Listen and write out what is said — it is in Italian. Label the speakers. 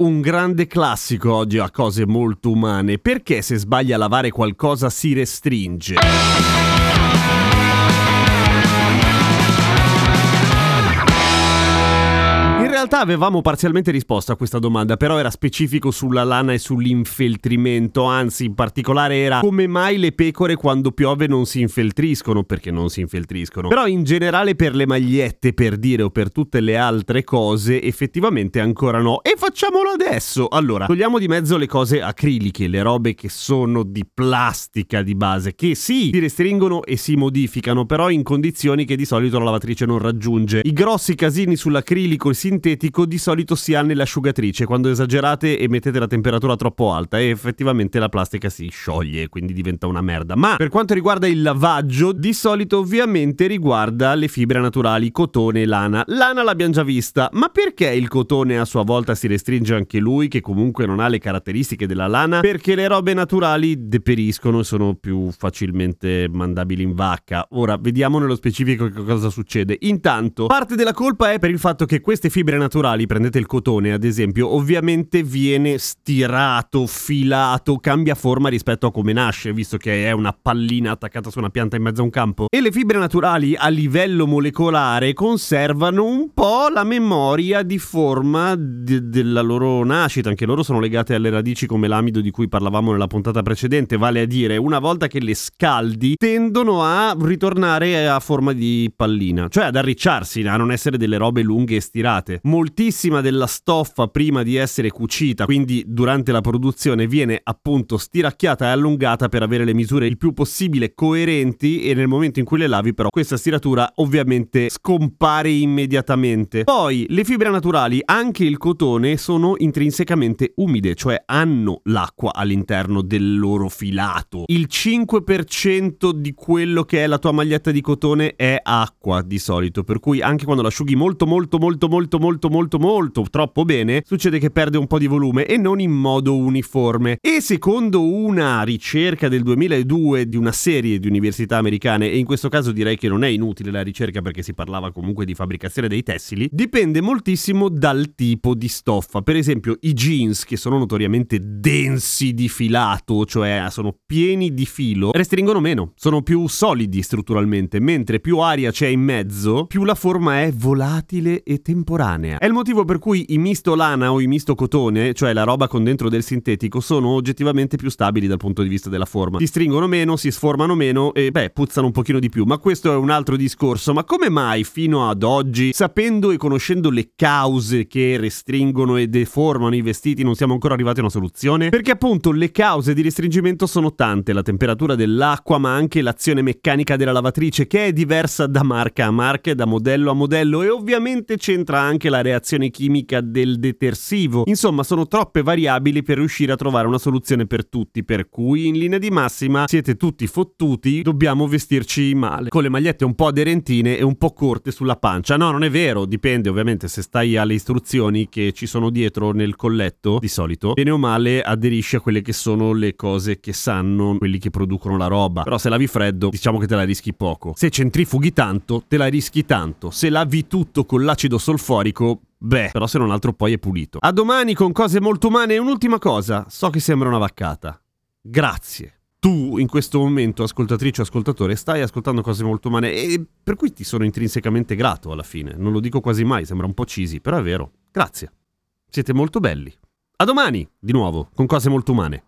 Speaker 1: Un grande classico oggi a cose molto umane. Perché se sbaglia a lavare qualcosa si restringe? Realtà avevamo parzialmente risposto a questa domanda, però era specifico sulla lana e sull'infeltrimento, anzi in particolare era come mai le pecore quando piove non si infeltriscono, perché non si infeltriscono. Però in generale per le magliette, per dire o per tutte le altre cose, effettivamente ancora no. E facciamolo adesso! Allora, togliamo di mezzo le cose acriliche, le robe che sono di plastica di base, che sì, si restringono e si modificano, però in condizioni che di solito la lavatrice non raggiunge. I grossi casini sull'acrilico sintetico sintetico di solito si ha nell'asciugatrice quando esagerate e mettete la temperatura troppo alta e effettivamente la plastica si scioglie, quindi diventa una merda. Ma per quanto riguarda il lavaggio, di solito ovviamente riguarda le fibre naturali, cotone e lana. Lana l'abbiamo già vista, ma perché il cotone a sua volta si restringe anche lui, che comunque non ha le caratteristiche della lana? Perché le robe naturali deperiscono e sono più facilmente mandabili in vacca. Ora, vediamo nello specifico che cosa succede. Intanto, parte della colpa è per il fatto che queste fibre naturali, prendete il cotone ad esempio, ovviamente viene stirato, filato, cambia forma rispetto a come nasce, visto che è una pallina attaccata su una pianta in mezzo a un campo. E le fibre naturali a livello molecolare conservano un po' la memoria di forma de- della loro nascita, anche loro sono legate alle radici come l'amido di cui parlavamo nella puntata precedente, vale a dire una volta che le scaldi tendono a ritornare a forma di pallina, cioè ad arricciarsi, a non essere delle robe lunghe e stirate moltissima della stoffa prima di essere cucita, quindi durante la produzione, viene appunto stiracchiata e allungata per avere le misure il più possibile coerenti e nel momento in cui le lavi però questa stiratura ovviamente scompare immediatamente. Poi le fibre naturali, anche il cotone, sono intrinsecamente umide, cioè hanno l'acqua all'interno del loro filato. Il 5% di quello che è la tua maglietta di cotone è acqua di solito, per cui anche quando l'asciughi molto molto molto molto molto molto molto molto troppo bene, succede che perde un po' di volume e non in modo uniforme. E secondo una ricerca del 2002 di una serie di università americane, e in questo caso direi che non è inutile la ricerca perché si parlava comunque di fabbricazione dei tessili, dipende moltissimo dal tipo di stoffa. Per esempio i jeans, che sono notoriamente densi di filato, cioè sono pieni di filo, restringono meno, sono più solidi strutturalmente, mentre più aria c'è in mezzo, più la forma è volatile e temporanea temporanea. È il motivo per cui i misto lana o i misto cotone, cioè la roba con dentro del sintetico, sono oggettivamente più stabili dal punto di vista della forma. Si stringono meno, si sformano meno e beh, puzzano un pochino di più, ma questo è un altro discorso. Ma come mai fino ad oggi, sapendo e conoscendo le cause che restringono e deformano i vestiti, non siamo ancora arrivati a una soluzione? Perché appunto le cause di restringimento sono tante, la temperatura dell'acqua, ma anche l'azione meccanica della lavatrice che è diversa da marca a marca, da modello a modello e ovviamente c'entra anche la la reazione chimica del detersivo. Insomma, sono troppe variabili per riuscire a trovare una soluzione per tutti, per cui in linea di massima siete tutti fottuti, dobbiamo vestirci male, con le magliette un po' aderentine e un po' corte sulla pancia. No, non è vero, dipende ovviamente se stai alle istruzioni che ci sono dietro nel colletto, di solito, bene o male aderisci a quelle che sono le cose che sanno quelli che producono la roba. Però se lavi freddo, diciamo che te la rischi poco. Se centrifughi tanto, te la rischi tanto. Se lavi tutto con l'acido solforico, Beh, però se non altro poi è pulito. A domani con cose molto umane e un'ultima cosa. So che sembra una vaccata. Grazie. Tu in questo momento, ascoltatrice o ascoltatore, stai ascoltando cose molto umane e per cui ti sono intrinsecamente grato alla fine. Non lo dico quasi mai, sembra un po' cheesy, però è vero. Grazie. Siete molto belli. A domani, di nuovo, con cose molto umane.